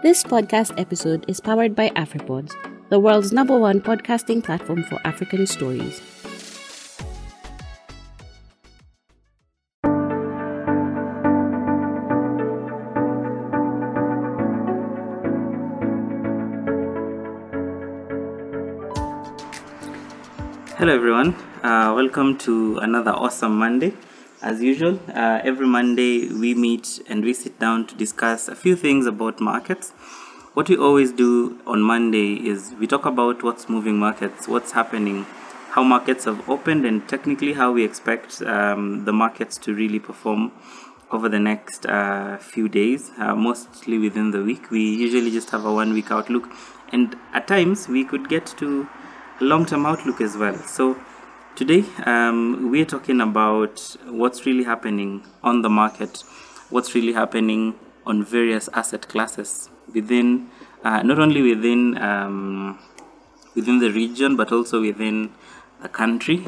This podcast episode is powered by AfriPods, the world's number one podcasting platform for African stories. Hello, everyone. Uh, welcome to another awesome Monday. As usual, uh, every Monday we meet and we sit down to discuss a few things about markets. What we always do on Monday is we talk about what's moving markets, what's happening, how markets have opened, and technically how we expect um, the markets to really perform over the next uh, few days, uh, mostly within the week. We usually just have a one week outlook, and at times we could get to a long term outlook as well. So, Today, um, we're talking about what's really happening on the market, what's really happening on various asset classes within, uh, not only within um, within the region, but also within the country.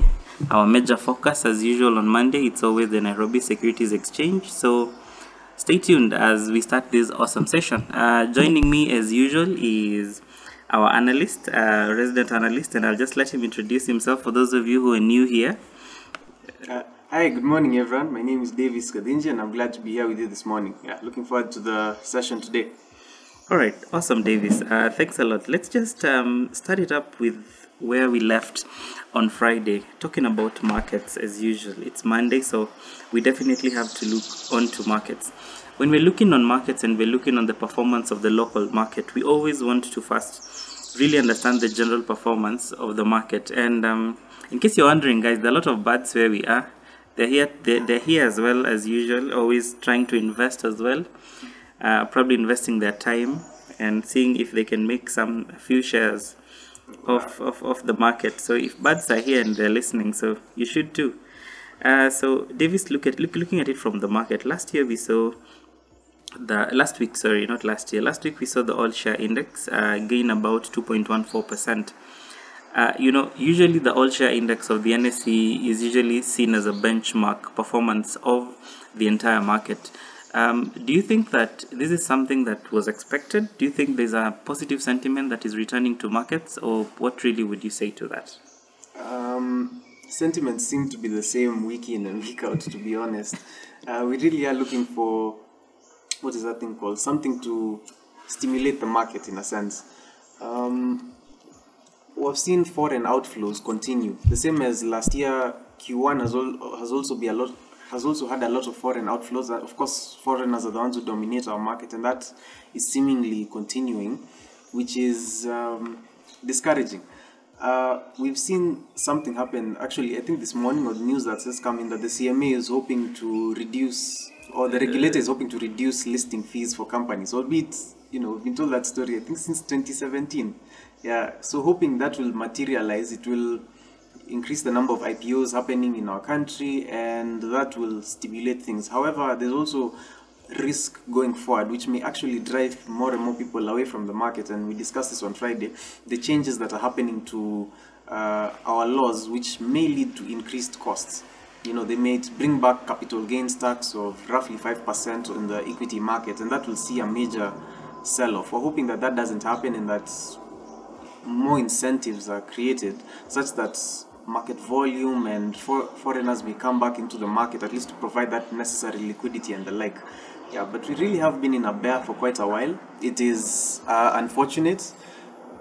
Our major focus, as usual, on Monday, it's always the Nairobi Securities Exchange. So, stay tuned as we start this awesome session. Uh, joining me, as usual, is our analyst, uh, resident analyst, and I'll just let him introduce himself for those of you who are new here. Uh, hi, good morning, everyone. My name is Davis Kadinji, and I'm glad to be here with you this morning. Yeah, looking forward to the session today. All right, awesome, Davis. Uh, thanks a lot. Let's just um, start it up with where we left on Friday, talking about markets as usual. It's Monday, so we definitely have to look onto markets. When we're looking on markets and we're looking on the performance of the local market, we always want to first really understand the general performance of the market. And um, in case you're wondering, guys, there are a lot of birds where we are. They're here, they're, they're here as well as usual, always trying to invest as well, uh, probably investing their time and seeing if they can make some few shares of, of, of the market. So if birds are here and they're listening, so you should too. Uh, so Davis, look at look, looking at it from the market. Last year we saw the last week, sorry, not last year. Last week we saw the all share index uh, gain about 2.14 percent. Uh, you know, usually the all share index of the NSE is usually seen as a benchmark performance of the entire market. Um, do you think that this is something that was expected? Do you think there's a positive sentiment that is returning to markets, or what really would you say to that? Um, sentiments seem to be the same week in and week out, to be honest. Uh, we really are looking for what is that thing called? Something to stimulate the market in a sense. Um, we've seen foreign outflows continue. The same as last year, Q1 has, al- has also been a lot has also had a lot of foreign outflows. Of course, foreigners are the ones who dominate our market, and that is seemingly continuing, which is um, discouraging. Uh, we've seen something happen. Actually, I think this morning or the news just come in that the CMA is hoping to reduce, or the regulator is hoping to reduce listing fees for companies. Albeit, you know, we've been told that story. I think since 2017. Yeah. So hoping that will materialize. It will increase the number of IPOs happening in our country, and that will stimulate things. However, there's also risk going forward, which may actually drive more and more people away from the market. And we discussed this on Friday the changes that are happening to uh, our laws, which may lead to increased costs. You know, they may bring back capital gains tax of roughly 5% in the equity market, and that will see a major sell off. We're hoping that that doesn't happen and that more incentives are created such that market volume and for, foreigners may come back into the market at least to provide that necessary liquidity and the like. Yeah, but we really have been in a bear for quite a while. It is uh, unfortunate.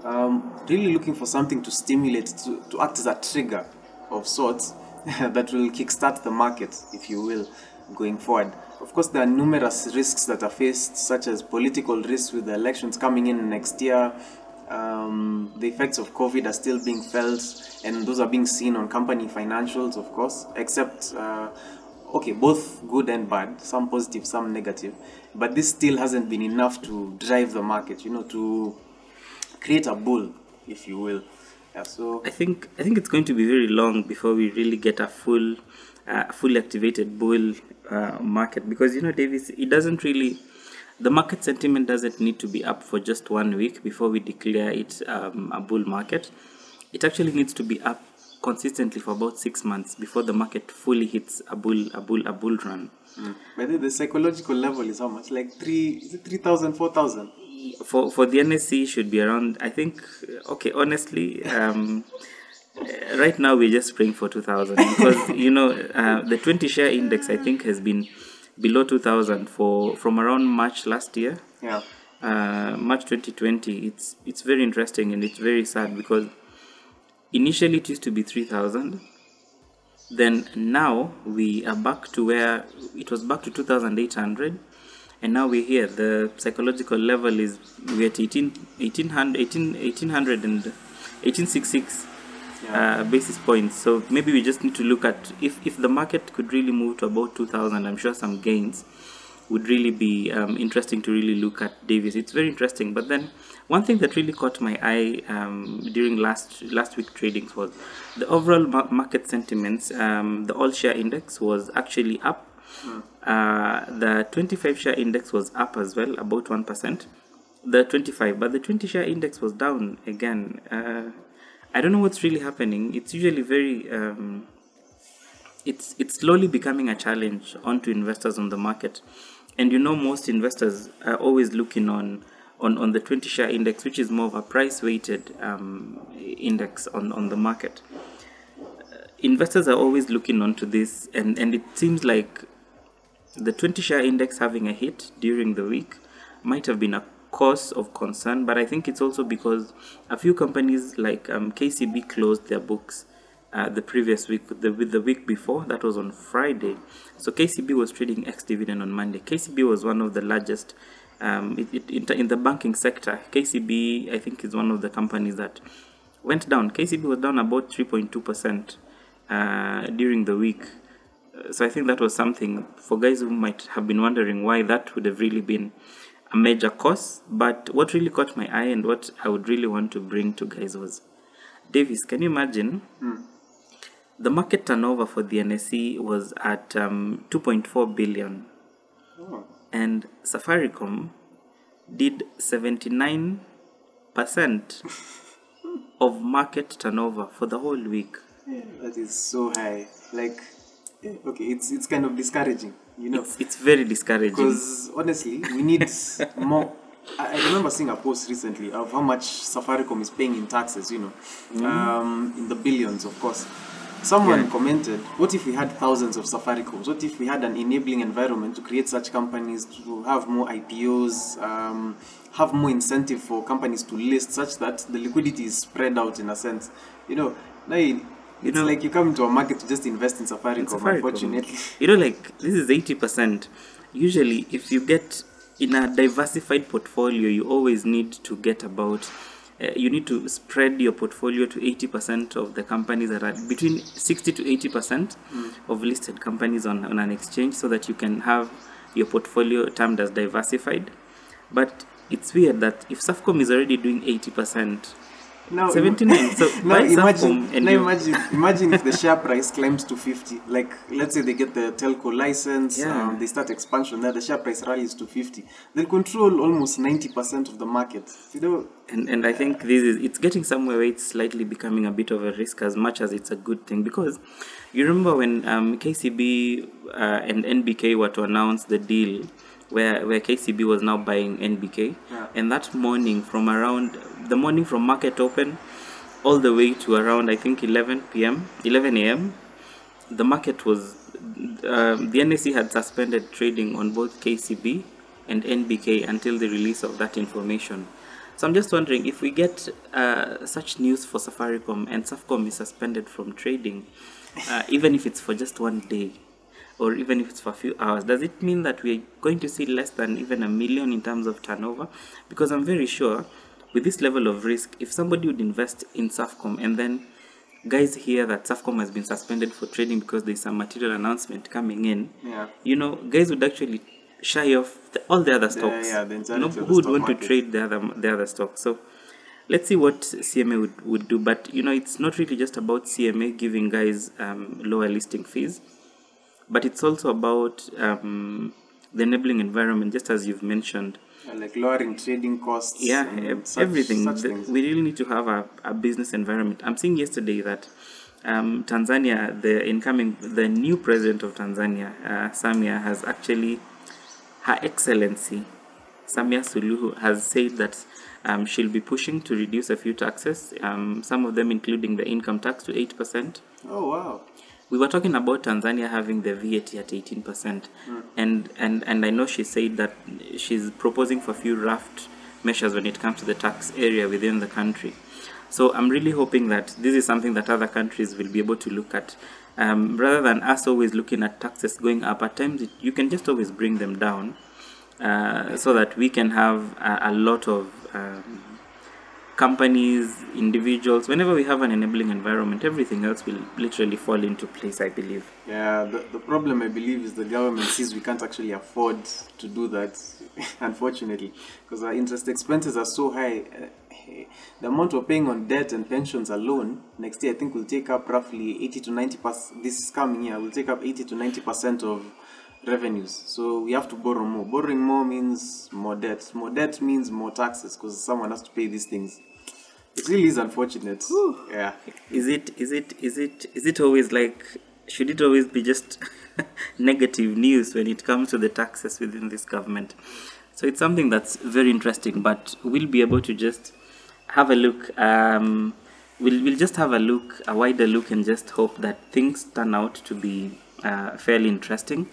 Um, really looking for something to stimulate, to, to act as a trigger of sorts that will kickstart the market, if you will, going forward. Of course, there are numerous risks that are faced, such as political risks with the elections coming in next year, um, the effects of COVID are still being felt, and those are being seen on company financials, of course, except, uh, okay, both good and bad, some positive, some negative. But this still hasn't been enough to drive the market, you know, to create a bull, if you will. Yeah, so I think I think it's going to be very long before we really get a full, uh, fully activated bull uh, market because you know, Davis, it doesn't really the market sentiment doesn't need to be up for just one week before we declare it um, a bull market. It actually needs to be up consistently for about six months before the market fully hits a bull a bull a bull run. But the psychological level is how much? Like three is it three thousand, four thousand? For for the NSE should be around. I think okay, honestly, um, uh, right now we're just praying for 2000 because you know uh, the 20 share index I think has been below 2000 for from around March last year. Yeah. Uh, March 2020. It's it's very interesting and it's very sad because initially it used to be 3000 then now we are back to where it was back to 2800 and now we're here the psychological level is we're at 18 1800 18, 1800 and 1866 uh, basis points so maybe we just need to look at if if the market could really move to about 2000 i'm sure some gains would really be um, interesting to really look at Davis. It's very interesting. But then one thing that really caught my eye um, during last last week tradings was the overall ma- market sentiments. Um, the all share index was actually up. Uh, the 25 share index was up as well, about 1%. The 25, but the 20 share index was down again. Uh, I don't know what's really happening. It's usually very um, it's it's slowly becoming a challenge onto investors on the market and you know most investors are always looking on on, on the 20 share index which is more of a price weighted um, index on, on the market uh, investors are always looking onto this and, and it seems like the 20 share index having a hit during the week might have been a cause of concern but i think it's also because a few companies like um, kcb closed their books uh, the previous week, the with the week before, that was on Friday. So KCB was trading ex dividend on Monday. KCB was one of the largest um, it, it, in, in the banking sector. KCB, I think, is one of the companies that went down. KCB was down about 3.2 percent uh, during the week. Uh, So I think that was something for guys who might have been wondering why that would have really been a major cause. But what really caught my eye and what I would really want to bring to guys was, Davis, can you imagine? The market turnover for the NSE was at um, 2.4 billion, Oh. and Safaricom did 79 percent of market turnover for the whole week. That is so high. Like, okay, it's it's kind of discouraging, you know, It's, it's very discouraging. because honestly, we need more. I I remember seeing a post recently of how much Safaricom is paying in taxes, you know, um, in the billions, of course. Someone Yeah. commented, What if we had thousands of Safaricoms? What if we had an enabling environment to create such companies, to have more IPOs, um, have more incentive for companies to list such that the liquidity is spread out in a sense? You know, now you, know- like you come into a market to just invest in Safaricom, Safaricom. unfortunately. You know, like this is 80%. Usually, if you get in a diversified portfolio, you always need to get about, uh, you need to spread your portfolio to 80% of the companies that are between 60 to 80% of listed companies on, on an exchange so that you can have your portfolio termed as diversified. But it's weird that if Safcom is already doing 80%, Now, 79. So now imagine, now you- imagine, imagine if the share price climbs to 50. Like, let's say they get the telco license, Yeah. um, they start expansion, now the share price rallies to 50. They'll control almost 90% of the market. You know, and and I think this is it's getting somewhere where it's slightly becoming a bit of a risk as much as it's a good thing because you remember when um, KCB uh, and NBK were to announce the deal where where KCB was now buying NBK Yeah. and that morning from around the morning from market open all the way to around I think 11 p.m. 11 a.m. the market was um, the NSE had suspended trading on both KCB and NBK until the release of that information. So I'm just wondering if we get uh, such news for Safaricom and Safcom is suspended from trading, uh, even if it's for just one day, or even if it's for a few hours, does it mean that we're going to see less than even a million in terms of turnover? Because I'm very sure with this level of risk, if somebody would invest in Safcom and then guys hear that Safcom has been suspended for trading because there's some material announcement coming in, Yeah. you know, guys would actually shy off the, all the other stocks. yeah, you know, who would want to trade the other the other stocks? So let's see what CMA would, would do. But you know, it's not really just about CMA giving guys um, lower listing fees, but it's also about um, the enabling environment, just as you've mentioned. Like lowering trading costs. Yeah, ev- such- everything. such The- we really need to have a, a business environment. I'm seeing yesterday that um, Tanzania, the incoming, the new president of Tanzania, uh, Samia, has actually, Her Excellency Samia Suluhu, has said that um, she'll be pushing to reduce a few taxes, um, some of them including the income tax to 8%. Oh wow. We were talking about Tanzania having the VAT at 18%, and, and, and I know she said that she's proposing for a few raft measures when it comes to the tax area within the country. So I'm really hoping that this is something that other countries will be able to look at. Um, rather than us always looking at taxes going up, at times it, you can just always bring them down uh, so that we can have a, a lot of um, companies, individuals. Whenever we have an enabling environment, everything else will literally fall into place, I believe. Yeah, the, the problem I believe is the government sees we can't actually afford to do that, unfortunately, because our interest expenses are so high. The amount we're paying on debt and pensions alone next year, I think, will take up roughly 80 to 90 percent. This coming year will take up 80 to 90 percent of revenues. So we have to borrow more. Borrowing more means more debt. More debt means more taxes because someone has to pay these things. It really is unfortunate. Yeah. Is it is it is it is it always like should it always be just negative news when it comes to the taxes within this government? So it's something that's very interesting, but we'll be able to just have a look. Um, we'll we'll just have a look, a wider look, and just hope that things turn out to be uh, fairly interesting.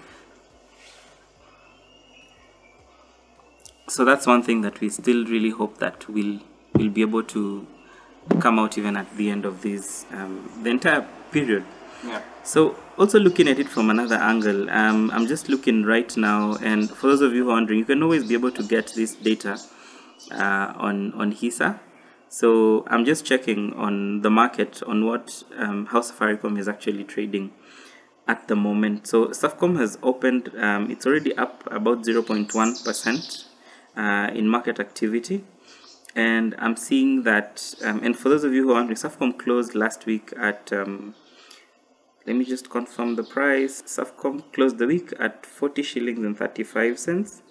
So that's one thing that we still really hope that we'll we'll be able to come out even at the end of this um, the entire period. Yeah. So, also looking at it from another angle, um, I'm just looking right now, and for those of you who are wondering, you can always be able to get this data uh, on on HISA. So, I'm just checking on the market on what um, how Safaricom is actually trading at the moment. So, Safcom has opened; um, it's already up about 0.1 percent uh, in market activity and I'm seeing that. Um, and for those of you who are wondering, Safcom closed last week at. Um, let me just confirm the price. Safcom closed the week at 40 shillings and 35 cents,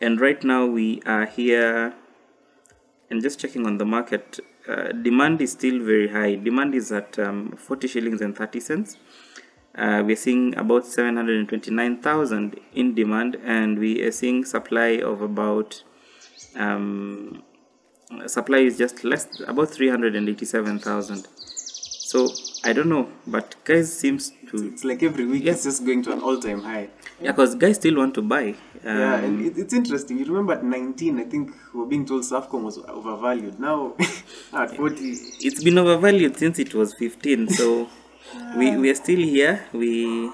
and right now we are here. And just checking on the market, uh, demand is still very high. Demand is at um, 40 shillings and 30 cents. Uh, we're seeing about 729,000 in demand, and we are seeing supply of about um, supply is just less about 387,000 so I don't know but guys seems to It's like every week Yeah. it's just going to an all time high. yeah because guys still want to buy um, yeah, and it, it's interesting. You remember at 19, I think we were being told Safcom was overvalued. Now at 40, it's been overvalued since it was 15 so we we are still here we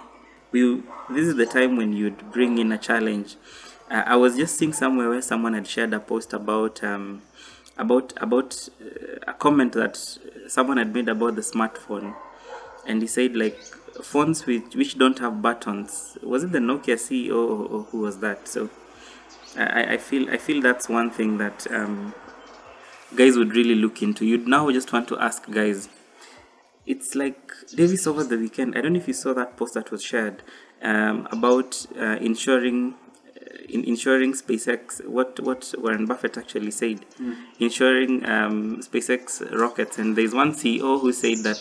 we this is the time when you'd bring in a challenge uh, i was just seeing somewhere where someone had shared a post about um about about uh, a comment that someone had made about the smartphone and he said like phones which which don't have buttons was it the nokia ceo or, or who was that so I, I- feel i feel that's one thing that um guys would really look into. You'd now just want to ask guys. It's like Davis over the weekend. I don't know if you saw that post that was shared um, about uh, ensuring in ensuring SpaceX. What what Warren Buffett actually said, ensuring um, SpaceX rockets. And there's one CEO who said that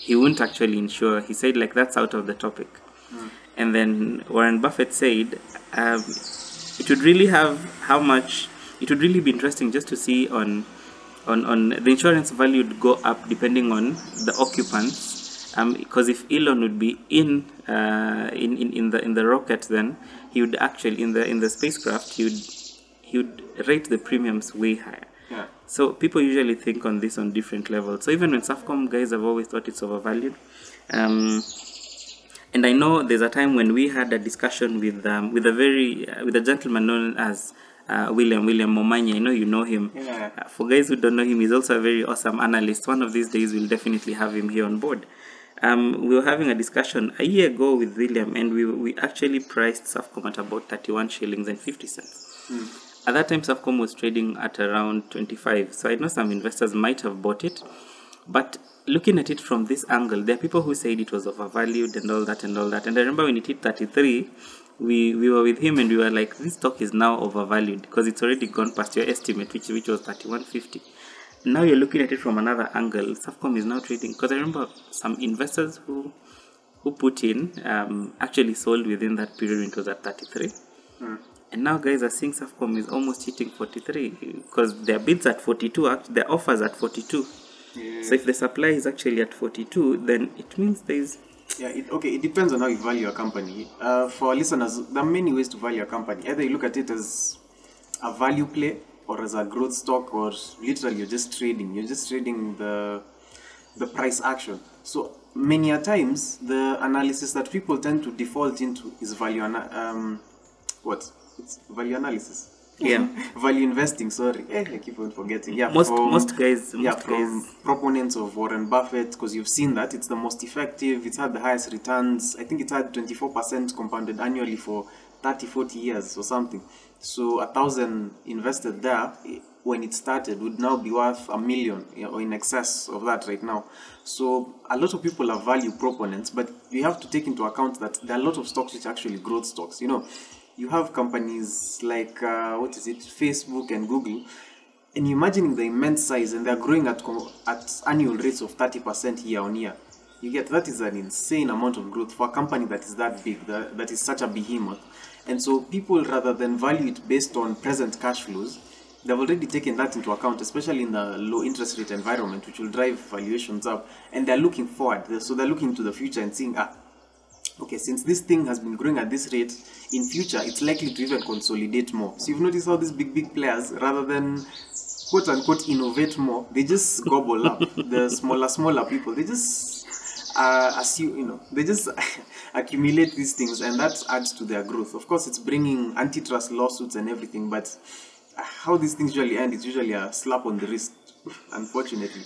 he wouldn't actually insure. He said like that's out of the topic. And then Warren Buffett said, um, it would really have how much. It would really be interesting just to see on, on, on the insurance value would go up depending on the occupants. Um, because if Elon would be in, uh, in, in, in the in the rocket, then he would actually in the in the spacecraft he would he would rate the premiums way higher. yeah. So people usually think on this on different levels. So even when Safcom guys have always thought it's overvalued. Um, and I know there's a time when we had a discussion with um, with a very uh, with a gentleman known as uh, William William Momanya. I know you know him. Yeah. Uh, for guys who don't know him, he's also a very awesome analyst. One of these days, we'll definitely have him here on board. Um, we were having a discussion a year ago with William, and we we actually priced Safcom at about 31 shillings and 50 cents. At that time, Safcom was trading at around 25. So I know some investors might have bought it. But looking at it from this angle, there are people who said it was overvalued and all that and all that. And I remember when it hit 33, we, we were with him and we were like, this stock is now overvalued because it's already gone past your estimate, which, which was 31.50. Now you're looking at it from another angle. Safcom is now trading because I remember some investors who who put in um, actually sold within that period when it was at 33 And now guys are seeing Safcom is almost hitting 43 because their bids at 42, act- their offers at 42. So if the supply is actually at 42, then it means there's Yeah, it, okay, it depends on how you value a company. Uh, for listeners, there are many ways to value a company. Either you look at it as a value play or as a growth stock, or literally you're just trading. You're just trading the the price action. So many a times, the analysis that people tend to default into is value ana- um, what? It's value analysis. Yeah. value investing. Sorry, eh, I keep on forgetting. Yeah, most from- most guys yeah, most from guys proponents of Warren Buffett, because you've seen that it's the most effective, it's had the highest returns. I think it's had 24% compounded annually for 30, 40 years or something. So a thousand invested there when it started would now be worth a million or in excess of that right now. So a lot of people are value proponents, but you have to take into account that there are a lot of stocks which are actually growth stocks. You know, you have companies like uh, what is it, Facebook and Google and imagining the immense size and they're growing at at annual rates of 30% year on year you get that is an insane amount of growth for a company that is that big that, that is such a behemoth and so people rather than value it based on present cash flows they've already taken that into account especially in the low interest rate environment which will drive valuations up. And they're looking forward. So they're looking to the future and seeing ah okay since this thing has been growing at this rate in future it's likely to even consolidate more. So you've noticed how these big big players rather than quote unquote innovate more they just gobble up. The smaller smaller people they just uh, assume you know they just accumulate these things and that adds to their growth. Of course it's bringing antitrust lawsuits and everything but uh, how these things usually end is usually a slap on the wrist unfortunately.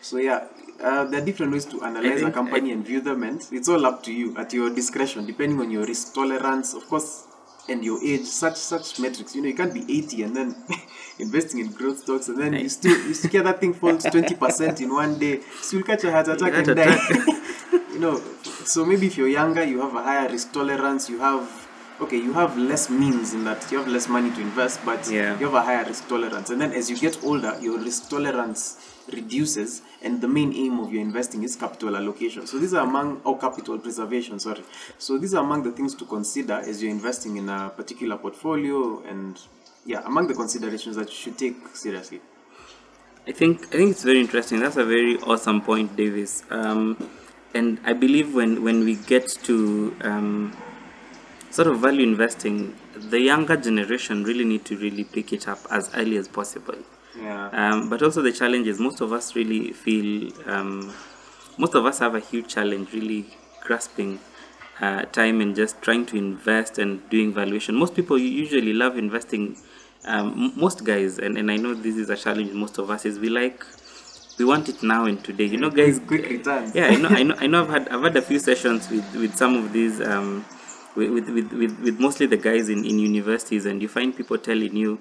So yeah uh, there are different ways to analyze a company and view them and it's all up to you at your discretion depending on your risk tolerance of course and your age such such metrics. You know you can't be 80 and then investing in growth stocks and then you still you still get that thing falls 20% in one day. So you'll catch a heart attack and die know so maybe if you're younger you have a higher risk tolerance you have okay you have less means in that you have less money to invest but Yeah. you have a higher risk tolerance and then as you get older your risk tolerance reduces and the main aim of your investing is capital allocation so these are among or capital preservation sorry so these are among the things to consider as you're investing in a particular portfolio and yeah among the considerations that you should take seriously I think I think it's very interesting. That's a very awesome point, Davis. Um, and I believe when when we get to um, sort of value investing, the younger generation really need to really pick it up as early as possible. yeah Um, but also the challenge is most of us really feel um, most of us have a huge challenge really grasping uh, time and just trying to invest and doing valuation. Most people usually love investing. Um, most guys, and, and I know this is a challenge. Most of us is we like we want it now and today. You know, guys. quick returns Yeah, I know. I know. I know. I've had I've had a few sessions with with some of these um, with, with, with, with, mostly the guys in, in universities, and you find people telling you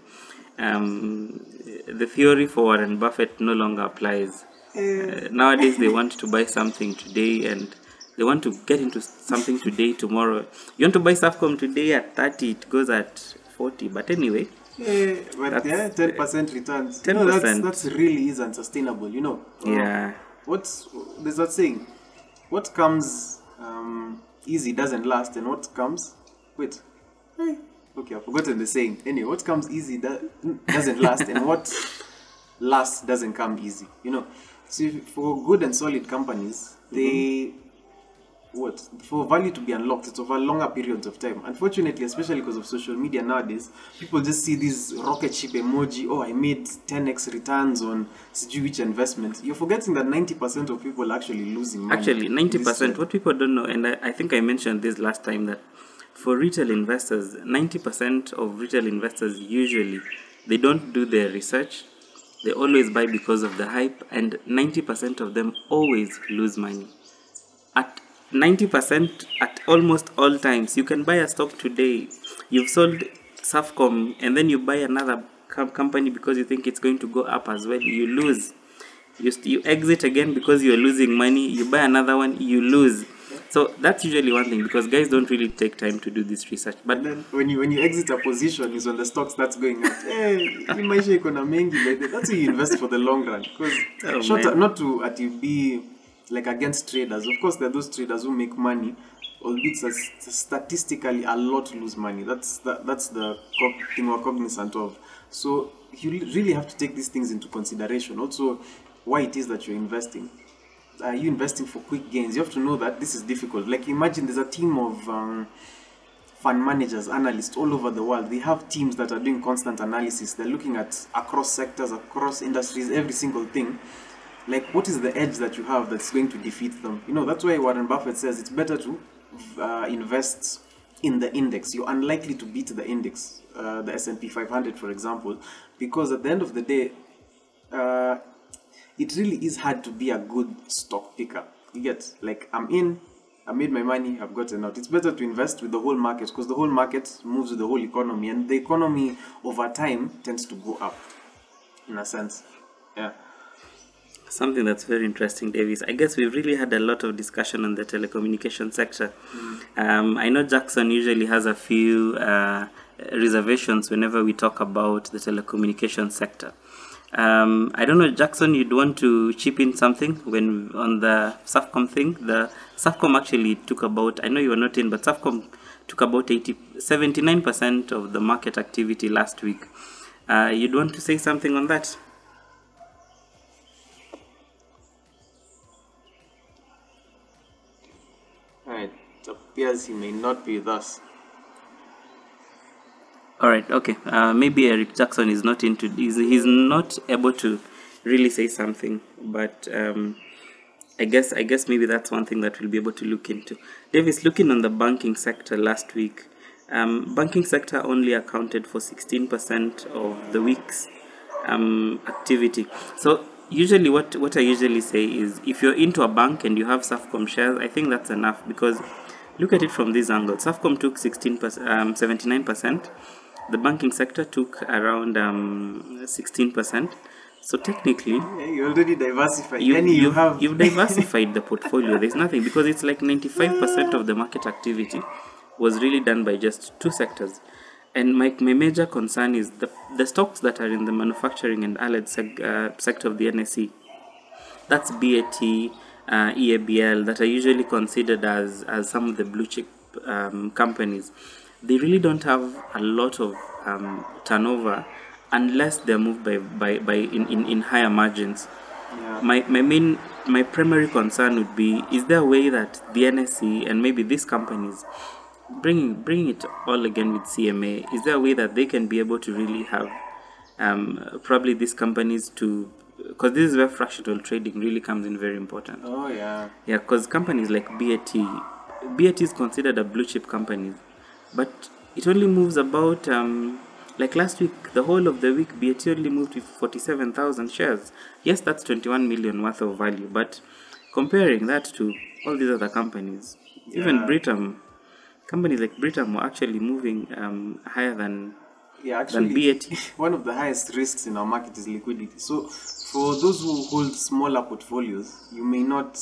um, the theory for Warren Buffett no longer applies. Uh, nowadays, they want to buy something today and they want to get into something today, tomorrow. You want to buy Safcom today at 30, it goes at 40. But anyway, Yeah, but That's- yeah, ten percent returns. No, that's 10%. that's really is unsustainable. You know. Uh, yeah. What's there's that saying? What comes um, easy doesn't last, and what comes wait. Hey, okay, I've forgotten the saying. Anyway, what comes easy do- doesn't last, and what lasts doesn't come easy. You know. So if, for good and solid companies, they what for value to be unlocked it's over longer periods of time unfortunately especially because of social media nowadays people just see this rocket ship emoji oh i made 10x returns on sijui which investment you're forgetting that 90% of people are actually losing money Actually, in ninety this percent. What people don't know, and I, I think I mentioned this last time that for retail investors, ninety percent of retail investors usually they don't do their research. They always buy because of the hype, and ninety percent of them always lose money. At ninety percent, at almost all times, you can buy a stock today. You've sold Safcom, and then you buy another com- company because you think it's going to go up as well. You lose you, st- you exit again because you're losing money you buy another one you lose so that's usually one thing because guys don't really take time to do this research but And then when you when you exit a position is when the stock starts going up. Hey, maisha iko na mengi the That's how you invest for the long run. Because Oh, short not to at you be like against traders. Of course, there are those traders who make money albeit statistically a lot lose money. That's that, that's the thing we're cognizant of. So you really have to take these things into consideration. Also, why it is that you're investing. Are you investing for quick gains? You have to know that this is difficult. Like imagine there's a team of um, fund managers, analysts all over the world. They have teams that are doing constant analysis. They're looking at across sectors, across industries, every single thing. Like, what is the edge that you have that's going to defeat them? You know, that's why Warren Buffett says it's better to uh, invest in the index. You're unlikely to beat the index, uh, the S&P 500, for example, because at the end of the day, uh, it really is hard to be a good stock picker. You get like I'm in, I made my money, I've gotten out. It's better to invest with the whole market because the whole market moves with the whole economy, and the economy over time tends to go up, in a sense. Yeah. Something that's very interesting, Davis. I guess we've really had a lot of discussion on the telecommunication sector. Um, I know Jackson usually has a few uh, reservations whenever we talk about the telecommunication sector. Um, I don't know, Jackson, you'd want to chip in something when on the SAFCOM thing? The SAFCOM actually took about, I know you were not in, but SAFCOM took about 80, 79% of the market activity last week. Uh, you'd want to say something on that? Appears he may not be with us. All right, okay. Uh, maybe Eric Jackson is not into. He's, he's not able to really say something, but um, I guess I guess maybe that's one thing that we'll be able to look into. Davis, looking on the banking sector last week, um, banking sector only accounted for sixteen percent of the week's um, activity. So usually, what what I usually say is, if you're into a bank and you have Safcom shares, I think that's enough because look at it from this angle. Safcom took sixteen percent, um, seventy nine percent the banking sector took around um, 16%. So technically, Yeah, you already diversified. you, you, you have. you've diversified the portfolio. There's nothing because it's like 95% of the market activity was really done by just two sectors. And my, my major concern is the, the stocks that are in the manufacturing and allied seg, uh, sector of the NSE. That's BAT, uh, EABL, that are usually considered as, as some of the blue chip um, companies they really don't have a lot of um, turnover unless they're moved by, by, by in, in, in higher margins. Yeah. My, my main my primary concern would be is there a way that the NSE and maybe these companies bringing bringing it all again with CMA is there a way that they can be able to really have um, probably these companies to because this is where fractional trading really comes in very important. Oh, yeah. Yeah, because companies like BAT, BAT is considered a blue chip company, but it only moves about um, like last week, the whole of the week, BAT only moved with forty-seven thousand shares. Yes, that's twenty-one million worth of value, but comparing that to all these other companies, even Yeah. Britam, companies like Britam were actually moving um, higher than Yeah, than actually, BAT. one of the highest risks in our market is liquidity. So, for those who hold smaller portfolios, you may not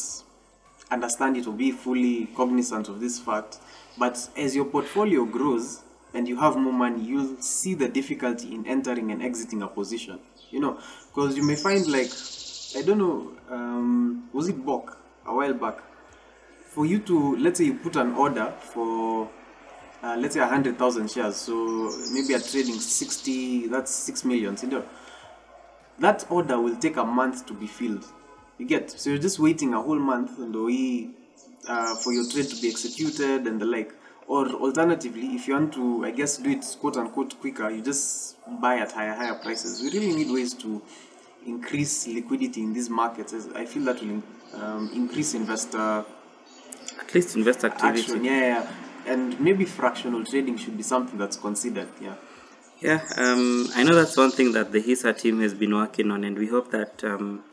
understand it or be fully cognizant of this fact. But as your portfolio grows and you have more money, you'll see the difficulty in entering and exiting a position. You know, because you may find like, I don't know, um, was it Bok a while back? For you to, let's say you put an order for uh, let's say 100,000 shares. So maybe you're trading 60, that's 6 million. You know, that order will take a month to be filled. You get, so you're just waiting a whole month and we, uh, for your trade to be executed and the like. Or alternatively, if you want to, I guess, do it quote unquote quicker, you just buy at higher, higher prices. We really need ways to increase liquidity in these markets. I feel that will um, increase investor at least investor activity. action. Yeah, yeah, and maybe fractional trading should be something that's considered. Yeah. Yeah, um, I know that's one thing that the HISA team has been working on, and we hope that um,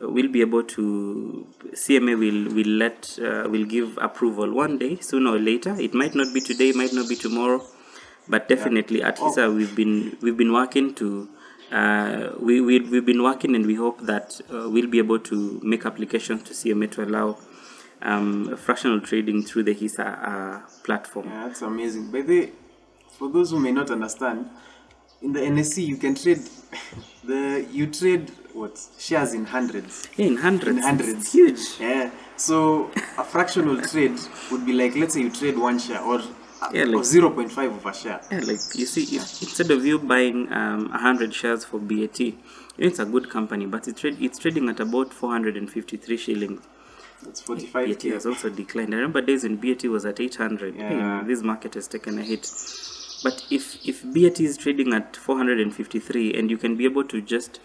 we'll be able to CMA will will let uh, will give approval one day, sooner or later. It might not be today, it might not be tomorrow, but definitely at Oh. HISA we've been we've been working to. Uh, we, we, we've been working and we hope that uh, we'll be able to make applications to CMA to allow um, fractional trading through the HISA uh, platform. Yeah, that's amazing. By the for those who may not understand, in the NSE you can trade the you trade what shares in hundreds. Yeah, in hundreds. In hundreds. It's huge. Yeah. So a fractional trade would be like let's say you trade one share or Yeah, or 0.5 of a share. Yeah, like you see, if, instead of you buying um, 100 shares for BAT, it's a good company, but trade, it's trading at about 453 shillings. It's 45 BAT has also declined. I remember days when BAT was at 800. Hey, Yeah. Hmm, this market has taken a hit. But if, if BAT is trading at 453 and you can be able to just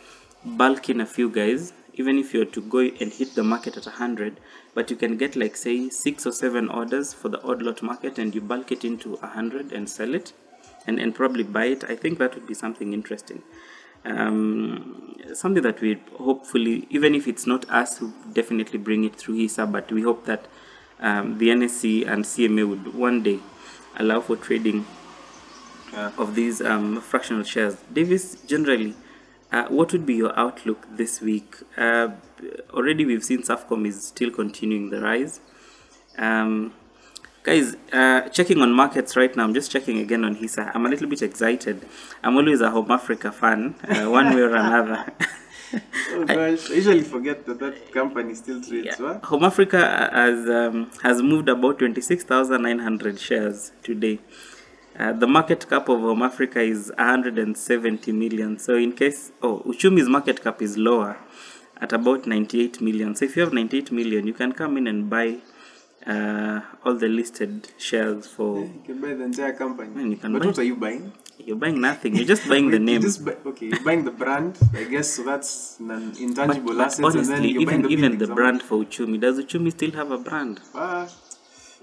bulk in a few guys, even if you're to go and hit the market at 100, but you can get like say six or seven orders for the odd lot market and you bulk it into 100 and sell it and, and probably buy it, I think that would be something interesting um, something that we hopefully, even if it's not us who definitely bring it through HISA, but we hope that um, the NSE and CMA would one day allow for trading uh, of these um, fractional shares. Davis, generally, uh, what would be your outlook this week? Uh, already we've seen SAFCOM is still continuing the rise. Um, guys, uh, checking on markets right now. I'm just checking again on HISA. I'm a little bit excited. I'm always a Home Africa fan, uh, one way or another. Oh gosh, I usually forget that that company still trades. Yeah. What? Home Africa has um, has moved about twenty six thousand nine hundred shares today. Uh, the market cap of Home Africa is 170 million. So in case oh Uchumi's market cap is lower at about 98 million. So if you have 98 million, you can come in and buy uh, all the listed shares for. You can buy the entire company. Man, you can but buy- what are you buying? You're buying nothing. You're just buying the name. just buy, okay, you're buying the brand, I guess. So that's an intangible but and then honestly, even the even the brand for Uchumi, does Uchumi still have a brand? Ah,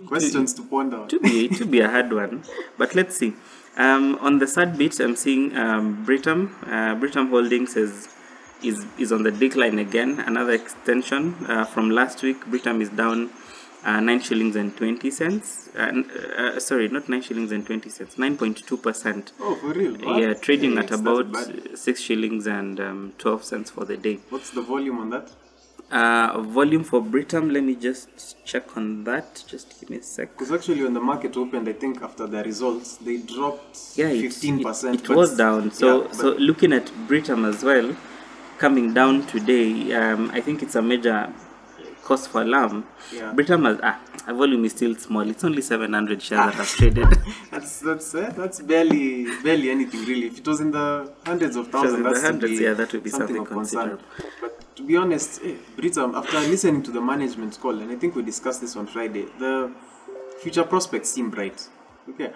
questions to ponder. to be to be a hard one. But let's see. Um, on the third bit, I'm seeing um, Britam. Uh, Britam Holdings is is is on the decline again. Another extension uh, from last week. Britam is down uh, nine shillings and twenty cents. Uh, uh, sorry, not nine shillings and twenty cents. Nine point two percent. Oh, for real? What? Yeah, trading Hey, at about six shillings and um, twelve cents for the day. What's the volume on that? Uh, volume for Britam. Let me just check on that. Just give me a sec. Because actually, when the market opened, I think after the results, they dropped yeah, it- fifteen it, percent. it was down. So, yeah, so looking at Britam as well, coming down today, um, I think it's a major cause for lamb, Yeah. Britam has ah, a volume is still small. It's only 700 shares that have traded. that's that's eh, that's barely barely anything really. If it was in the hundreds of thousands, that's hundreds, yeah, that would be something of concern. considerable. But to be honest, eh, Britam, after listening to the management call, and I think we discussed this on Friday, the future prospects seem bright. Okay.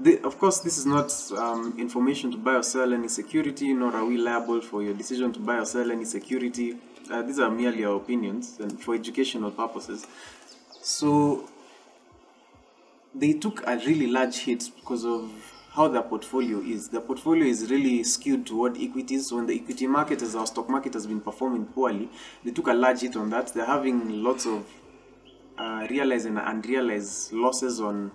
The, of course, this is not um, information to buy or sell any security, nor are we liable for your decision to buy or sell any security. Uh, these are merely our opinions and for educational purposes. So they took a really large hit because of how their portfolio is. Their portfolio is really skewed toward equities. So when the equity market, as our stock market has been performing poorly, they took a large hit on that. They're having lots of uh, realized and unrealized losses on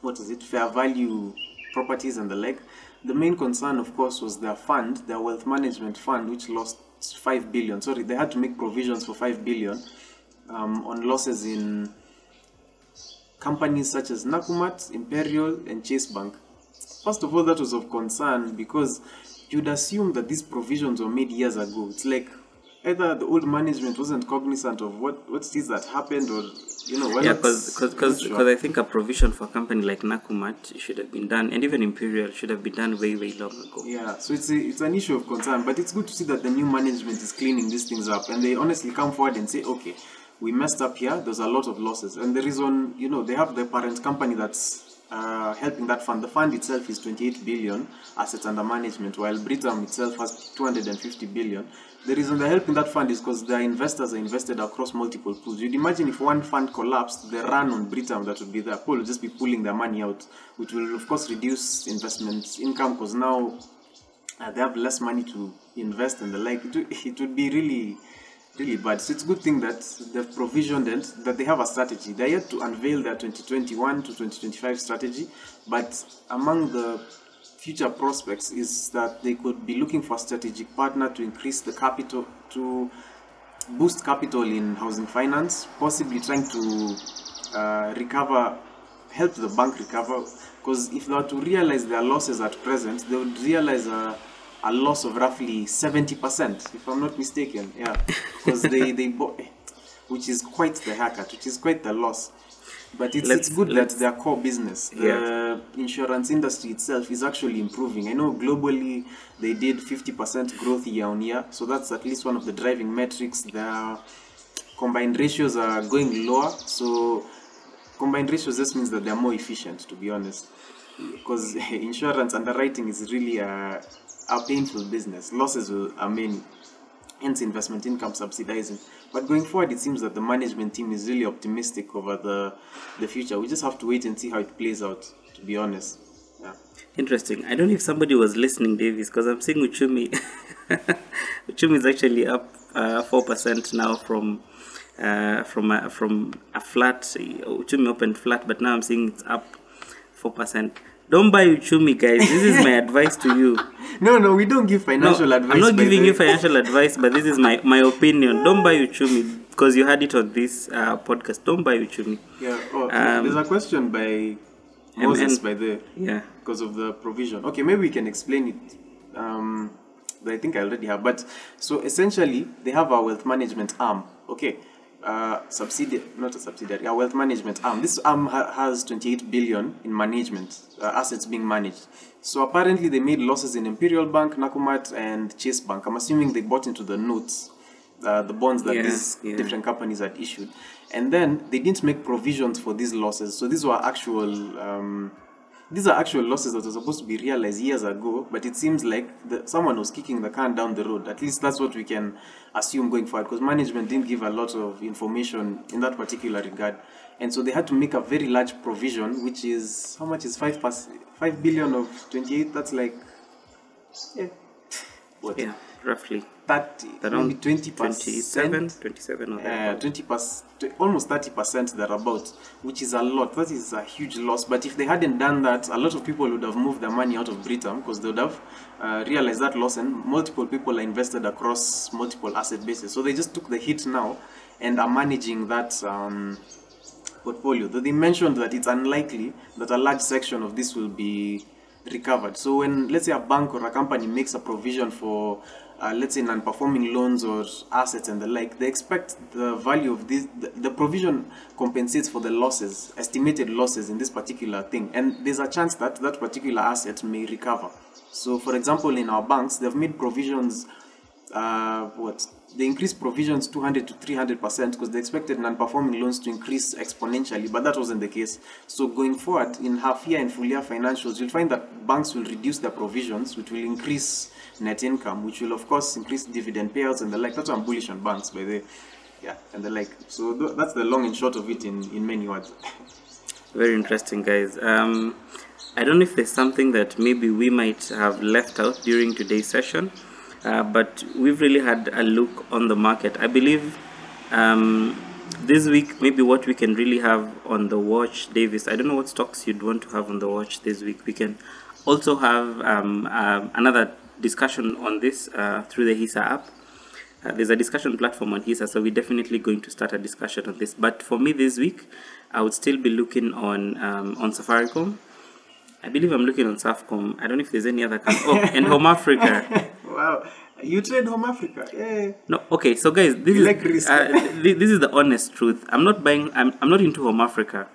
what is it, fair value properties and the like. The main concern, of course, was their fund, their wealth management fund, which lost five billion. Sorry, they had to make provisions for five billion um, on losses in companies such as Nakumat, Imperial, and Chase Bank. First of all, that was of concern because you'd assume that these provisions were made years ago. It's like either the old management wasn't cognizant of what what is that happened, or you know, yeah, because sure. I think a provision for a company like Nakumatt should have been done, and even Imperial should have been done way way long ago. Yeah, so it's a, it's an issue of concern, but it's good to see that the new management is cleaning these things up, and they honestly come forward and say, okay, we messed up here. There's a lot of losses, and the reason you know they have the parent company that's uh, helping that fund. The fund itself is 28 billion assets under management, while Britam itself has 250 billion. The reason they're helping that fund is because their investors are invested across multiple pools. You'd imagine if one fund collapsed, the run on Britam that would be there, people will just be pulling their money out, which will of course reduce investment income because now uh, they have less money to invest and the like. It, would- it would be really, really bad. So it's a good thing that they've provisioned and that they have a strategy. They're yet to unveil their 2021 to 2025 strategy, but among the future prospects is that they could be looking for a strategic partner to increase the capital to boost capital in housing finance, possibly trying to uh, recover, help the bank recover. Because if they were to realize their losses at present, they would realize a a loss of roughly 70%, if I'm not mistaken. Yeah, because they, they bought, which is quite the haircut, which is quite the loss. But it's, Let's- it's good that their core business, the Yeah. insurance industry itself, is actually improving. I know globally they did 50% growth year on year, so that's at least one of the driving metrics. Their combined ratios are going lower, so combined ratios just means that they're more efficient, to be honest. Because insurance underwriting is really a, a painful business. Losses will, are many hence investment income subsidizing. But going forward, it seems that the management team is really optimistic over the the future. We just have to wait and see how it plays out. To be honest, yeah. Interesting. I don't know if somebody was listening, Davis, because I'm seeing Uchumi. Uchumi is actually up uh, four percent now from uh, from a, from a flat. Uchumi opened flat, but now I'm seeing it's up four percent. Don't buy Uchumi, guys. This is my advice to you. No, no, we don't give No, financial advice. I'm not giving you financial advice, but this is my, my opinion. Don't buy Uchumi because you had it on this uh, podcast. Don't buy Uchumi. Yeah. Oh, Um, there's a question by Moses and- by the Yeah. because of the provision. Okay, maybe we can explain it. Um, but I think I already have. But so essentially, they have a wealth management arm. Okay, uh, subsidiary, not a subsidiary, a wealth management arm. This arm ha- has 28 billion in management uh, assets being managed. So apparently, they made losses in Imperial Bank, Nakumatt, and Chase Bank. I'm assuming they bought into the notes. Uh, the bonds that Yeah, these yeah. different companies had issued, and then they didn't make provisions for these losses. So these were actual um, these are actual losses that were supposed to be realized years ago, but it seems like the, someone was kicking the can down the road. At least that's what we can assume going forward, because management didn't give a lot of information in that particular regard, and so they had to make a very large provision, which is how much is five pers- five billion of twenty eight? That's like yeah, what Yeah, roughly. Thirty, Around maybe twenty 27, percent. 27 or Uh, 20 percent, almost 30 percent thereabouts, which is a lot. That is a huge loss. But if they hadn't done that, a lot of people would have moved their money out of Britam because they would have uh, realized that loss, and multiple people are invested across multiple asset bases. So they just took the hit now and are managing that. Um, portfolio. Though they mentioned that it's unlikely that a large section of this will be recovered. So when let's say a bank or a company makes a provision for uh, let's say non-performing loans or assets and the like, they expect the value of this. The, the provision compensates for the losses, estimated losses in this particular thing, and there's a chance that that particular asset may recover. So, for example, in our banks, they've made provisions uh, what they increased provisions 200 to 300 percent because they expected non-performing loans to increase exponentially, but that wasn't the case. So going forward in half year and full year financials, you'll find that banks will reduce their provisions, which will increase net income, which will of course increase dividend payouts and the like. That's why I'm bullish on banks, by the. Yeah, and the like. So th- that's the long and short of it in in many words. Very interesting, guys. Um, I don't know if there's something that maybe we might have left out during today's session, uh, but we've really had a look on the market. I believe um, this week, maybe what we can really have on the watch, Davis. I don't know what stocks you'd want to have on the watch this week. We can also have um, um, another discussion on this uh, through the HISA app. Uh, there's a discussion platform on HISA, so we're definitely going to start a discussion on this. But for me this week, I would still be looking on um, on Safaricom. I believe I'm looking on Safcom. I don't know if there's any other. Com- oh, and Home Africa. Wow, you trade Home Africa? Yeah. No, okay. So guys, this You is like uh, th- this is the honest truth. I'm not buying. I'm, I'm not into Home Africa.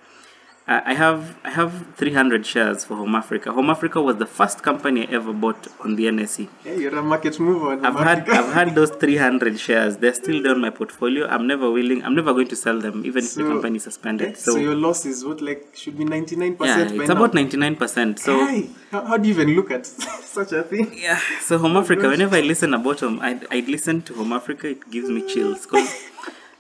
I have I have 300 shares for Home Africa. Home Africa was the first company I ever bought on the NSE. Yeah, you're a market mover. on I've had I've had those 300 shares. They're still there on my portfolio. I'm never willing. I'm never going to sell them, even if the company is suspended. So, So, your loss is what like should be 99% yeah, it's now. about 99%. So Hey, how, how do you even look at such a thing? yeah, so Home oh Africa. Whenever I listen about Home, I I listen to Home Africa. It gives me chills because.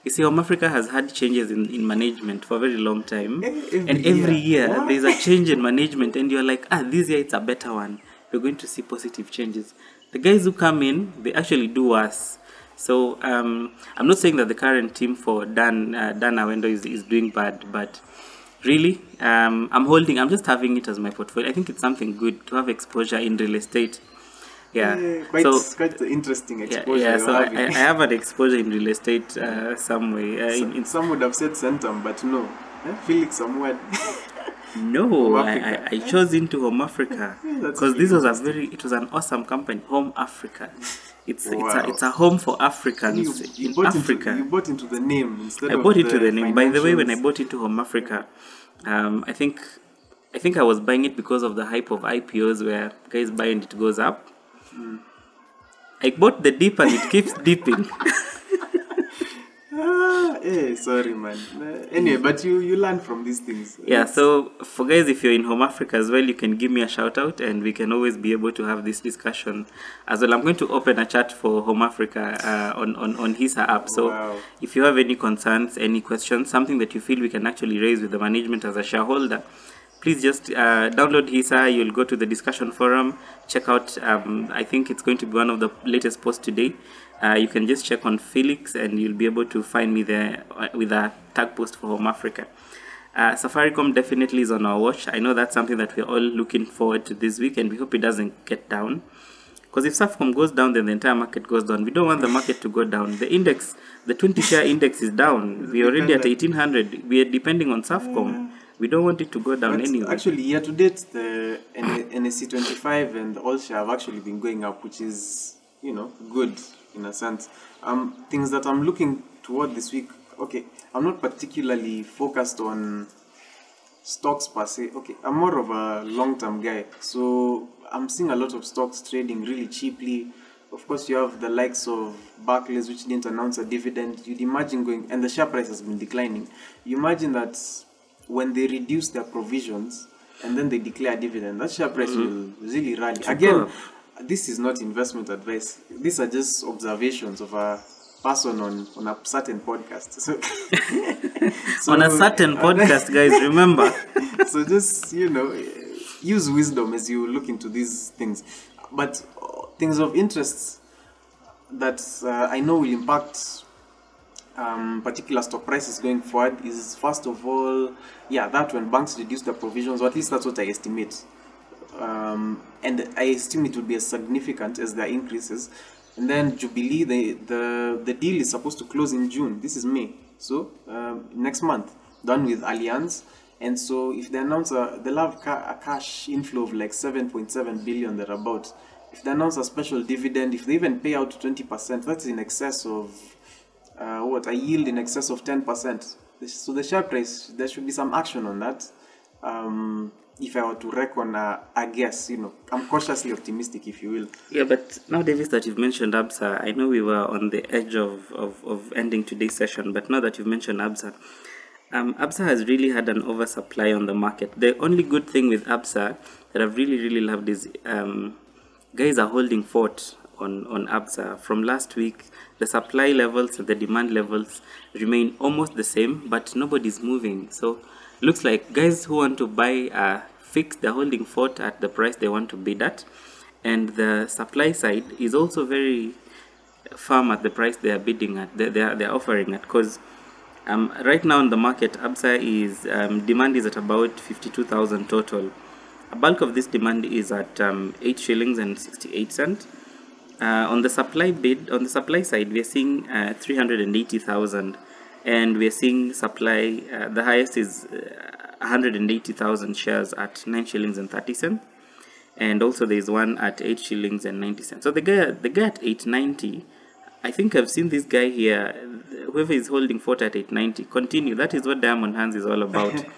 You see, Home Africa has had changes in, in management for a very long time. Eh, every and every year. year, there's a change in management, and you're like, ah, this year it's a better one. You're going to see positive changes. The guys who come in, they actually do worse. So um, I'm not saying that the current team for Dan uh, Dan Awendo is, is doing bad, but really, um, I'm holding. I'm just having it as my portfolio. I think it's something good to have exposure in real estate. Yeah. Eh, quite, so quite the interesting exposure yeah. you're So I. I have an exposure in real estate uh, some way. Uh, in, in Some would have said Centum, but no. Eh? Felix Samuel. No, I, I, I chose into Home Africa because this was a very it was an awesome company, Home Africa. It's it's a it's a home for Africans you in Africa. into you bought into the name instead I bought into the name. By the way, when I bought into Home Africa, um, I think I think I was buying it because of the hype of IPOs where guys buy and it goes up. I bought the dip and it keeps dipping. Ah, eh, sorry, man. Uh, anyway, but you you learn from these things. Yeah, so for guys, if you're in Home Africa as well, you can give me a shout out and we can always be able to have this discussion as well. I'm going to open a chat for Home Africa uh, on, on, on HISA app. So Wow. if you have any concerns, any questions, something that you feel we can actually raise with the management as a shareholder, please just uh, download HISA. You'll go to the discussion forum, check out, um, I think it's going to be one of the latest posts today. Uh, you can just check on Felix and you'll be able to find me there uh, with a tag post for Home Africa. Uh, Safaricom definitely is on our watch. I know that's something that we're all looking forward to this week, and we hope it doesn't get down. Because if Safaricom goes down, then the entire market goes down. We don't want the market to go down. The index, the 20 share index is down. We're already at 1800. We are depending on Safcom. We don't want it to go down But anyway. Actually, year to date, the N- NSE 25 and the All Share have actually been going up, which is, you know, good in a sense. Um, things that I'm looking toward this week, okay, I'm not particularly focused on stocks per se. Okay, I'm more of a long term guy. So I'm seeing a lot of stocks trading really cheaply. Of course, you have the likes of Barclays, which didn't announce a dividend. You'd imagine going, and the share price has been declining. You imagine that when they reduce their provisions and then they declare dividend, that share price will really rally. Again, this is not investment advice. These are just observations of a person on, on a certain podcast. So, so on a certain podcast, guys, remember. so just you know use wisdom as you look into these things but uh, things of interest that uh, i know will impact um, particular stock prices going forward is first of all yeah that when banks reduce their provisions or at least that's what i estimate um, and i assume it will be as significant as their increases. And then jubilee the, the the deal is supposed to close in june. This is may. So um, next month done with allianz. And so if they announce a they'll have ca- a cash inflow of like 7.7 billion thereabout. If they announce a special dividend if they even pay out 20% that's in excess of uh, what a yield in excess of 10% so the share price there should be some action on that. Um, if i were to reckon a, guess you know i'm cautiously optimistic if you will. Yeah, but now, Davis, that you've mentioned ABSA, I know we were on the edge of, of, of ending today's session, but now that you've mentioned ABSA, um, ABSA has really had an oversupply on the market. The only good thing with ABSA that I've really, really loved is um, guys are holding fort on, on ABSA. From last week, the supply levels and the demand levels remain almost the same, but nobody's moving. So, looks like guys who want to buy are fixed, they're holding fort at the price they want to bid at and the supply side is also very firm at the price they are bidding at they, they, are, they are offering at because um, right now in the market absa is um, demand is at about 52000 total a bulk of this demand is at um, 8 shillings and 68 cents uh, on the supply bid on the supply side we are seeing uh, 380000 and we are seeing supply uh, the highest is uh, 180000 shares at 9 shillings and 30 cents. And also there's one at 8 shillings and 90 cents. So the guy the guy at 890 i think i've seen this guy here whoever is holding fort at 890 continue. That is what diamond hands is all about.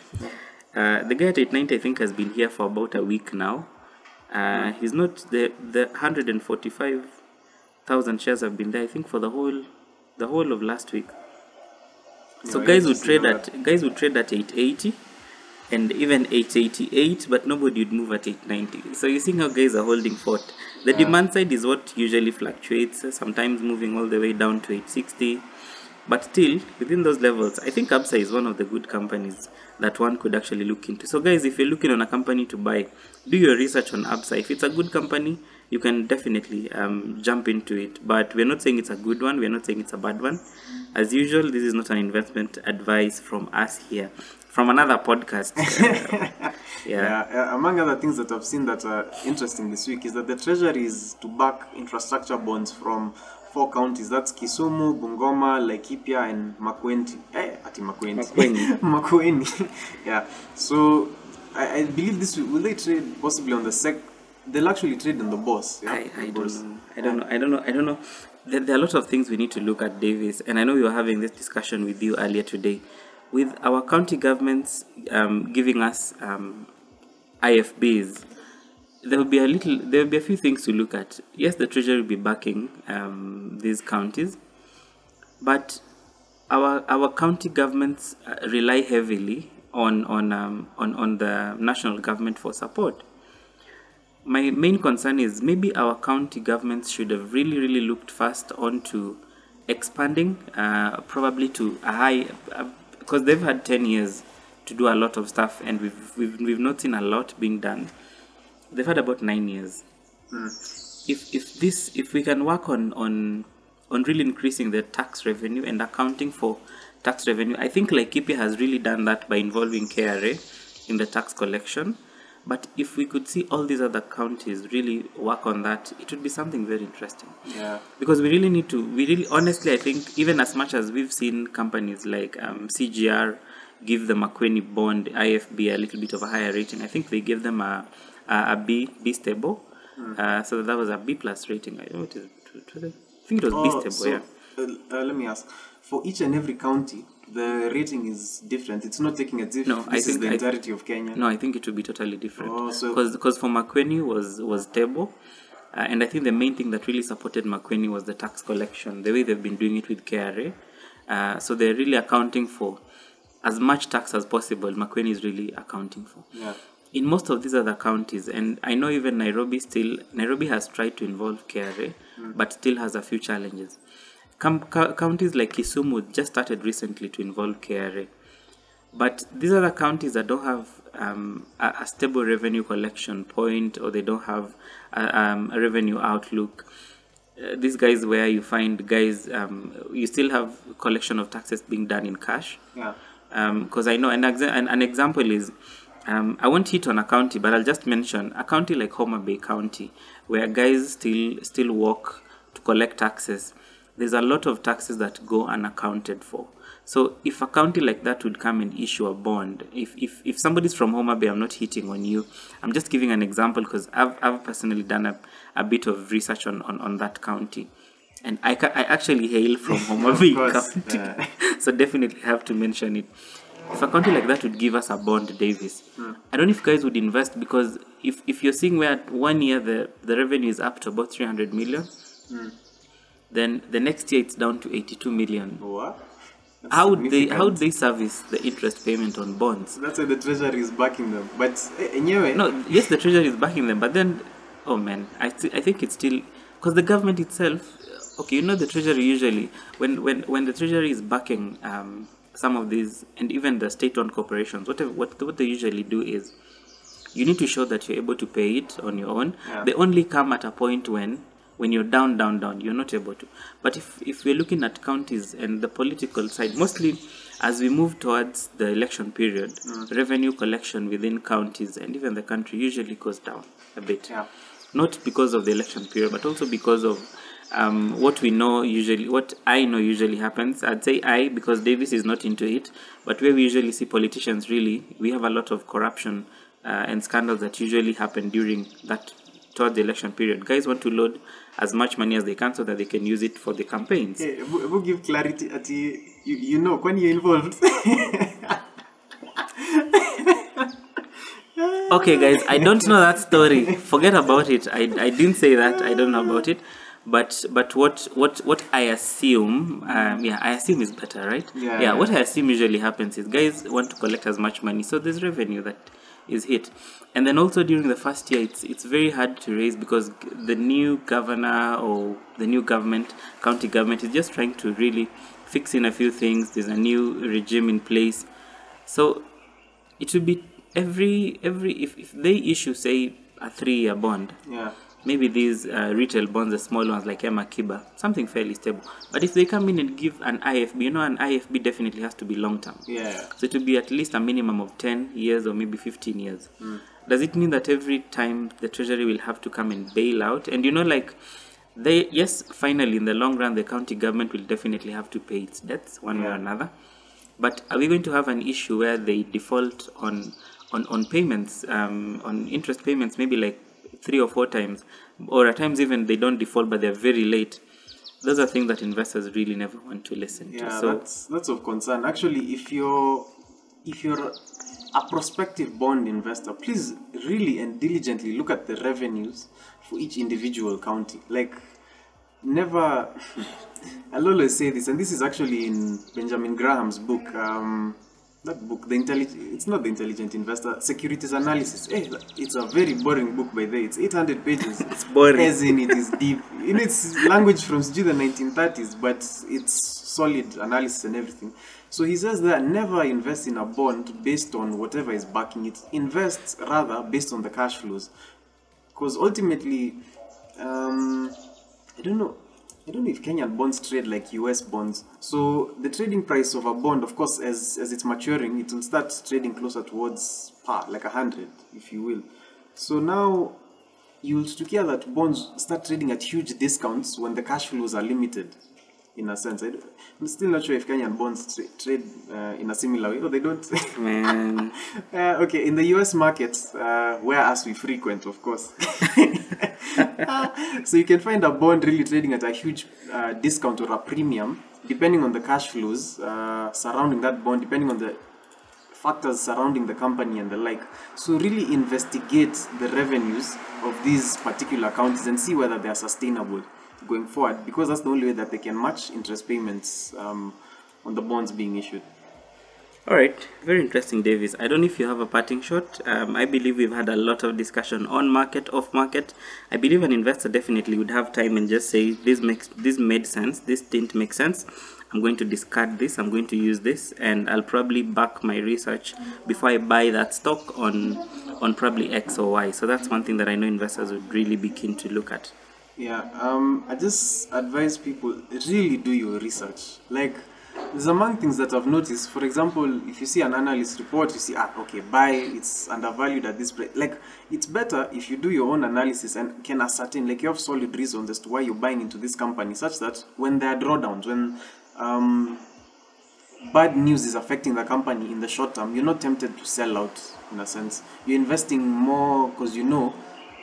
Uh, the guy at 890 i think has been here for about a week now uh, he's not the the 145000 shares have been there i think for the whole the whole of last week. So Yeah, guys would trade that. at guys would trade at 880 and even 888 but nobody would move at 890 so you see how guys are holding fort. The demand side is what usually fluctuates sometimes moving all the way down to 860 but still within those levels i think absa is one of the good companies that one could actually look into. So guys if you're looking on a company to buy do your research on absa. If it's a good company you can definitely um, jump into it. But we're not saying it's a good one. We're not saying it's a bad one. As usual this is not an investment advice from us here. From another podcast. Yeah. Yeah, uh, among other things that I've seen that are interesting this week is that the Treasury is to back infrastructure bonds from four counties. That's Kisumu, Bungoma, Laikipia, and Makueni. Eh, ati Makueni. Makueni. Makueni. yeah. So I, I believe this will, will they trade possibly on the sec. They'll actually trade on the boss. Yeah? I, I don't know. I don't know. I don't know. I don't know. There, there are a lot of things we need to look at, Davis. And I know we were having this discussion with you earlier today. With our county governments um, giving us um, IFBs, there will be a little. There will be a few things to look at. Yes, the treasury will be backing um, these counties, but our our county governments uh, rely heavily on on um, on on the national government for support my main concern is maybe our county governments should have really, really looked first onto expanding, uh, probably to a high, because they've had 10 years to do a lot of stuff and we've, we've, we've not seen a lot being done. They've had about nine years. If, if this, if we can work on, on, on really increasing the tax revenue and accounting for tax revenue, I think Laikipia has really done that by involving KRA in the tax collection. But if we could see all these other counties really work on that, it would be something very interesting. Yeah. Because we really need to, we really, honestly, I think even as much as we've seen companies like um, CGR give the Makueni bond IFB a little bit of a higher rating, I think they gave them a, a, a B, B stable. Uh, so that was a B plus rating. I know what is it, what was? I think it was B Oh, stable, so, yeah. uh, uh, let me ask. For each and every county, the rating is different. It's not taking a if No, this I think the I- entirety of Kenya. No, I think it would be totally different. Oh, so- Because for Makueni was was stable, uh, and I think the main thing that really supported Makueni was the tax collection, the way they've been doing it with KRA. Uh, so they're really accounting for as much tax as possible. Makueni is really accounting for. Yeah. In most of these other counties, and I know even Nairobi still, Nairobi has tried to involve KRA, but still has a few challenges. Com- co- counties like Kisumu just started recently to involve KRA. But these are the counties that don't have um, a, a stable revenue collection point or they don't have a, um, a revenue outlook. Uh, these guys where you find guys, um, you still have collection of taxes being done in cash. Yeah. Because I know an, exa- an, an example is, um, I won't hit on a county, but I'll just mention a county like Homa Bay County, where guys still still work to collect taxes. There's a lot of taxes that go unaccounted for. So if a county like that would come and issue a bond, if if, if somebody's from Homa Bay, I'm not hitting on you. I'm just giving an example because I've, I've personally done a, a bit of research on, on, on that county. And I, ca- I actually hail from Homa Bay County. yeah. so definitely have to mention it. If a country like that would give us a bond, Davis, I don't know if guys would invest because if, if you're seeing where one year the, the revenue is up to about 300 million, then the next year it's down to 82 million. What? That's How would they how would they service the interest payment on bonds? That's why the treasury is backing them. But eh, anyway, No, yes, the treasury is backing them, but then, oh man, I th- I think it's still because the government itself. Okay, you know the treasury usually when when when the treasury is backing um, some of these and even the state-owned corporations, whatever what what they usually do is you need to show that you're able to pay it on your own. Yeah. They only come at a point when when you're down, down, down, you're not able to. But if if we're looking at counties and the political side, mostly as we move towards the election period, mm. revenue collection within counties and even the country usually goes down a bit. Yeah. Not because of the election period, but also because of um, what we know usually, what I know usually happens. I'd say I because Davis is not into it, but where we usually see politicians really, we have a lot of corruption uh, and scandals that usually happen during that towards the election period. Guys want to load as much money as they can so that they can use it for the campaigns. Hey, Ebu give clarity at you, you know when you're involved. Okay, guys, I don't know that story. Forget about it. I, I didn't say that. I don't know about it. But but what what what I assume, um, yeah, I assume is better, right? Yeah. Yeah. What I assume usually happens is guys want to collect as much money, so there's revenue that is hit, and then also during the first year, it's it's very hard to raise because the new governor or the new government, county government, is just trying to really fix in a few things. There's a new regime in place, so it should be every every if, if they issue say a three year bond yeah. Maybe these uh, retail bonds the small ones like M-Akiba something fairly stable. But if they come in and give an IFB you know an IFB definitely has to be long term. Yeah. so it will be at least a minimum of 10 years or maybe 15 years. Does it mean that every time the treasury will have to come and bail out? And you know like they yes finally in the long run the county government will definitely have to pay its debts one way or another. But are we going to have an issue where they default on on on payments, um, on interest payments, maybe like three or four times, or at times even they don't default, but they're very late. Those are things that investors really never want to listen Yeah, to. So that's that's of concern. Actually, if you're if you're a prospective bond investor, please really and diligently look at the revenues for each individual county. Like, never. I'll always say this, and this is actually in Benjamin Graham's book. Um, that book, the intelligent, it's not the intelligent investor, securities analysis. Hey, it's a very boring book by the way. It's 800 pages. It's boring. As in, it is deep. In its language from the 1930s, but it's solid analysis and everything. So he says that never invest in a bond based on whatever is backing it. Invest rather based on the cash flows, because ultimately, um, I don't know. I don't know if Kenyan bonds trade like US bonds. So the trading price of a bond, of course, as as it's maturing, it will start trading closer towards par, like a hundred, if you will. So now you'll hear that bonds start trading at huge discounts when the cash flows are limited, in a sense. I, am still not sure if Kenyan bonds tra- trade uh, in a similar way. Oh, they don't. man, Uh, okay, in the US markets, uh, where as we frequent, of course. so you can find a bond really trading at a huge uh, discount or a premium, depending on the cash flows uh, surrounding that bond, depending on the factors surrounding the company and the like. So really investigate the revenues of these particular counties and see whether they are sustainable going forward, because that's the only way that they can match interest payments um, on the bonds being issued. All right, very interesting, Davis. I don't know if you have a parting shot. Um, I believe we've had a lot of discussion on market, off market. I believe an investor definitely would have time and just say this makes this made sense, this didn't make sense. I'm going to discard this. I'm going to use this, and I'll probably back my research before I buy that stock on on probably X or Y. So that's one thing that I know investors would really be keen to look at. Yeah, um, I just advise people really do your research. Like, there's among things that I've noticed. For example, if you see an analyst report, you see, ah, okay, buy, it's undervalued at this price. Like, it's better if you do your own analysis and can ascertain, like, you have solid reasons as to why you're buying into this company, such that when there are drawdowns, when um, bad news is affecting the company in the short term, you're not tempted to sell out in a sense. You're investing more because you know,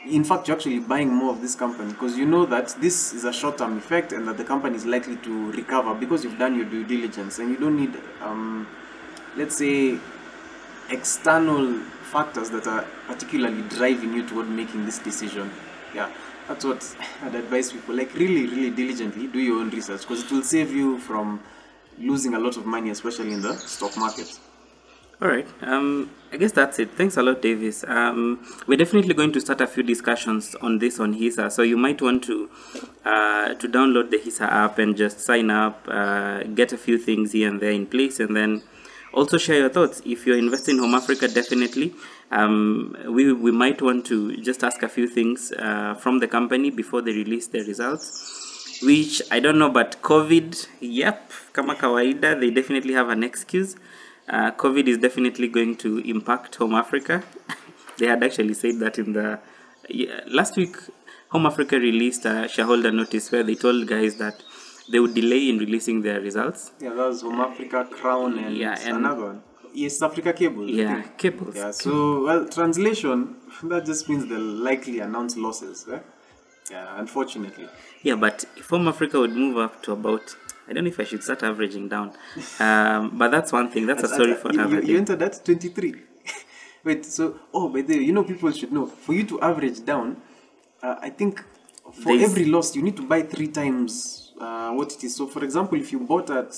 in fact, you're actually buying more of this company because you know that this is a short term effect and that the company is likely to recover because you've done your due diligence and you don't need, um, let's say, external factors that are particularly driving you toward making this decision. Yeah, that's what I'd advise people. Like, really, really diligently do your own research because it will save you from losing a lot of money, especially in the stock market. All right. Um, I guess that's it. Thanks a lot, Davis. Um, we're definitely going to start a few discussions on this on HISA. So you might want to uh, to download the HISA app and just sign up, uh, get a few things here and there in place, and then also share your thoughts. If you're investing in Home Africa, definitely. Um, we we might want to just ask a few things uh, from the company before they release their results. Which I don't know, but COVID, yep, kama kawaida, they definitely have an excuse. Uh, COVID is definitely going to impact Home Africa. they had actually said that in the yeah, last week. Home Africa released a shareholder notice where they told guys that they would delay in releasing their results. Yeah, that was Home Africa, Crown, and, Yeah, and- another one. East Africa Cable. Yeah, cables. Yeah, so, well, translation, that just means they'll likely announce losses. Eh? Yeah, unfortunately. Yeah, but if Home Africa would move up to about, I don't know if I should start averaging down, um, but that's one thing. That's a story for you, another you, you entered at 23. Wait, so, oh, by the way, you know, people should know, for you to average down, uh, I think for There's- every loss, you need to buy three times uh, what it is. So, for example, if you bought at,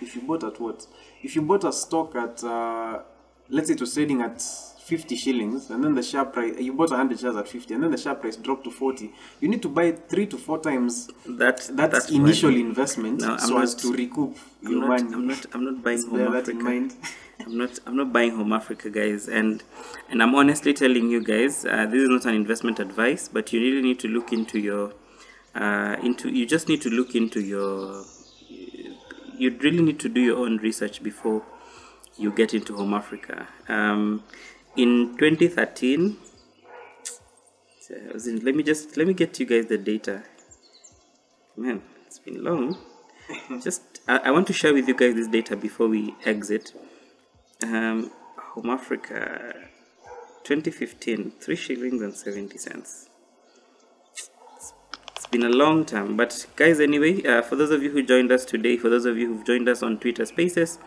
if you bought at what? If you bought a stock at, uh, let's say it was trading at 50 shillings, and then the share price, you bought 100 shares at 50, and then the share price dropped to 40, you need to buy three to four times That that that's initial fine. investment No, I'm as not- to recoup I'm your not, money. I'm not. I'm not buying Home Africa. in mind. I'm not. I'm not buying Home Africa, guys. And and I'm honestly telling you guys, uh, this is not an investment advice, but you really need to look into your, uh, into. You just need to look into your. You really need to do your own research before you get into Home Africa. Um, in 2013. so in- let me just let me get you guys the data. Man, it's been long. just I, I want to share with you guys this data before we exit. Um, Home Africa. 2015, three shillings and 70 cents. It's been a long time, but guys, anyway, uh, for those of you who joined us today, for those of you who've joined us on Twitter Spaces,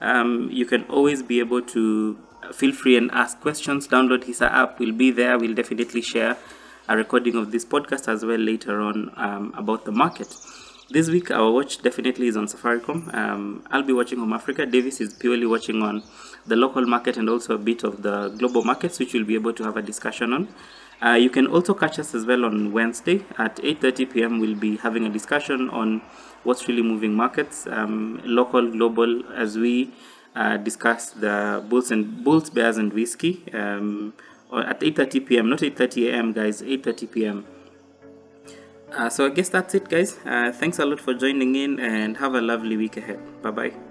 um, you can always be able to uh, feel free and ask questions. Download HISA app, we'll be there. We'll definitely share a recording of this podcast as well later on um, about the market. This week, our watch definitely is on Safaricom. Um, I'll be watching Home Africa. Davis is purely watching on the local market and also a bit of the global markets, which we'll be able to have a discussion on. Uh, you can also catch us as well on Wednesday at 8:30 p.m. We'll be having a discussion on what's really moving markets, um, local, global, as we uh, discuss the bulls and bulls, bears, and whiskey. Um, at 8:30 p.m. Not 8:30 a.m. guys. 8:30 p.m. Uh, so I guess that's it, guys. Uh, thanks a lot for joining in and have a lovely week ahead. Bye bye.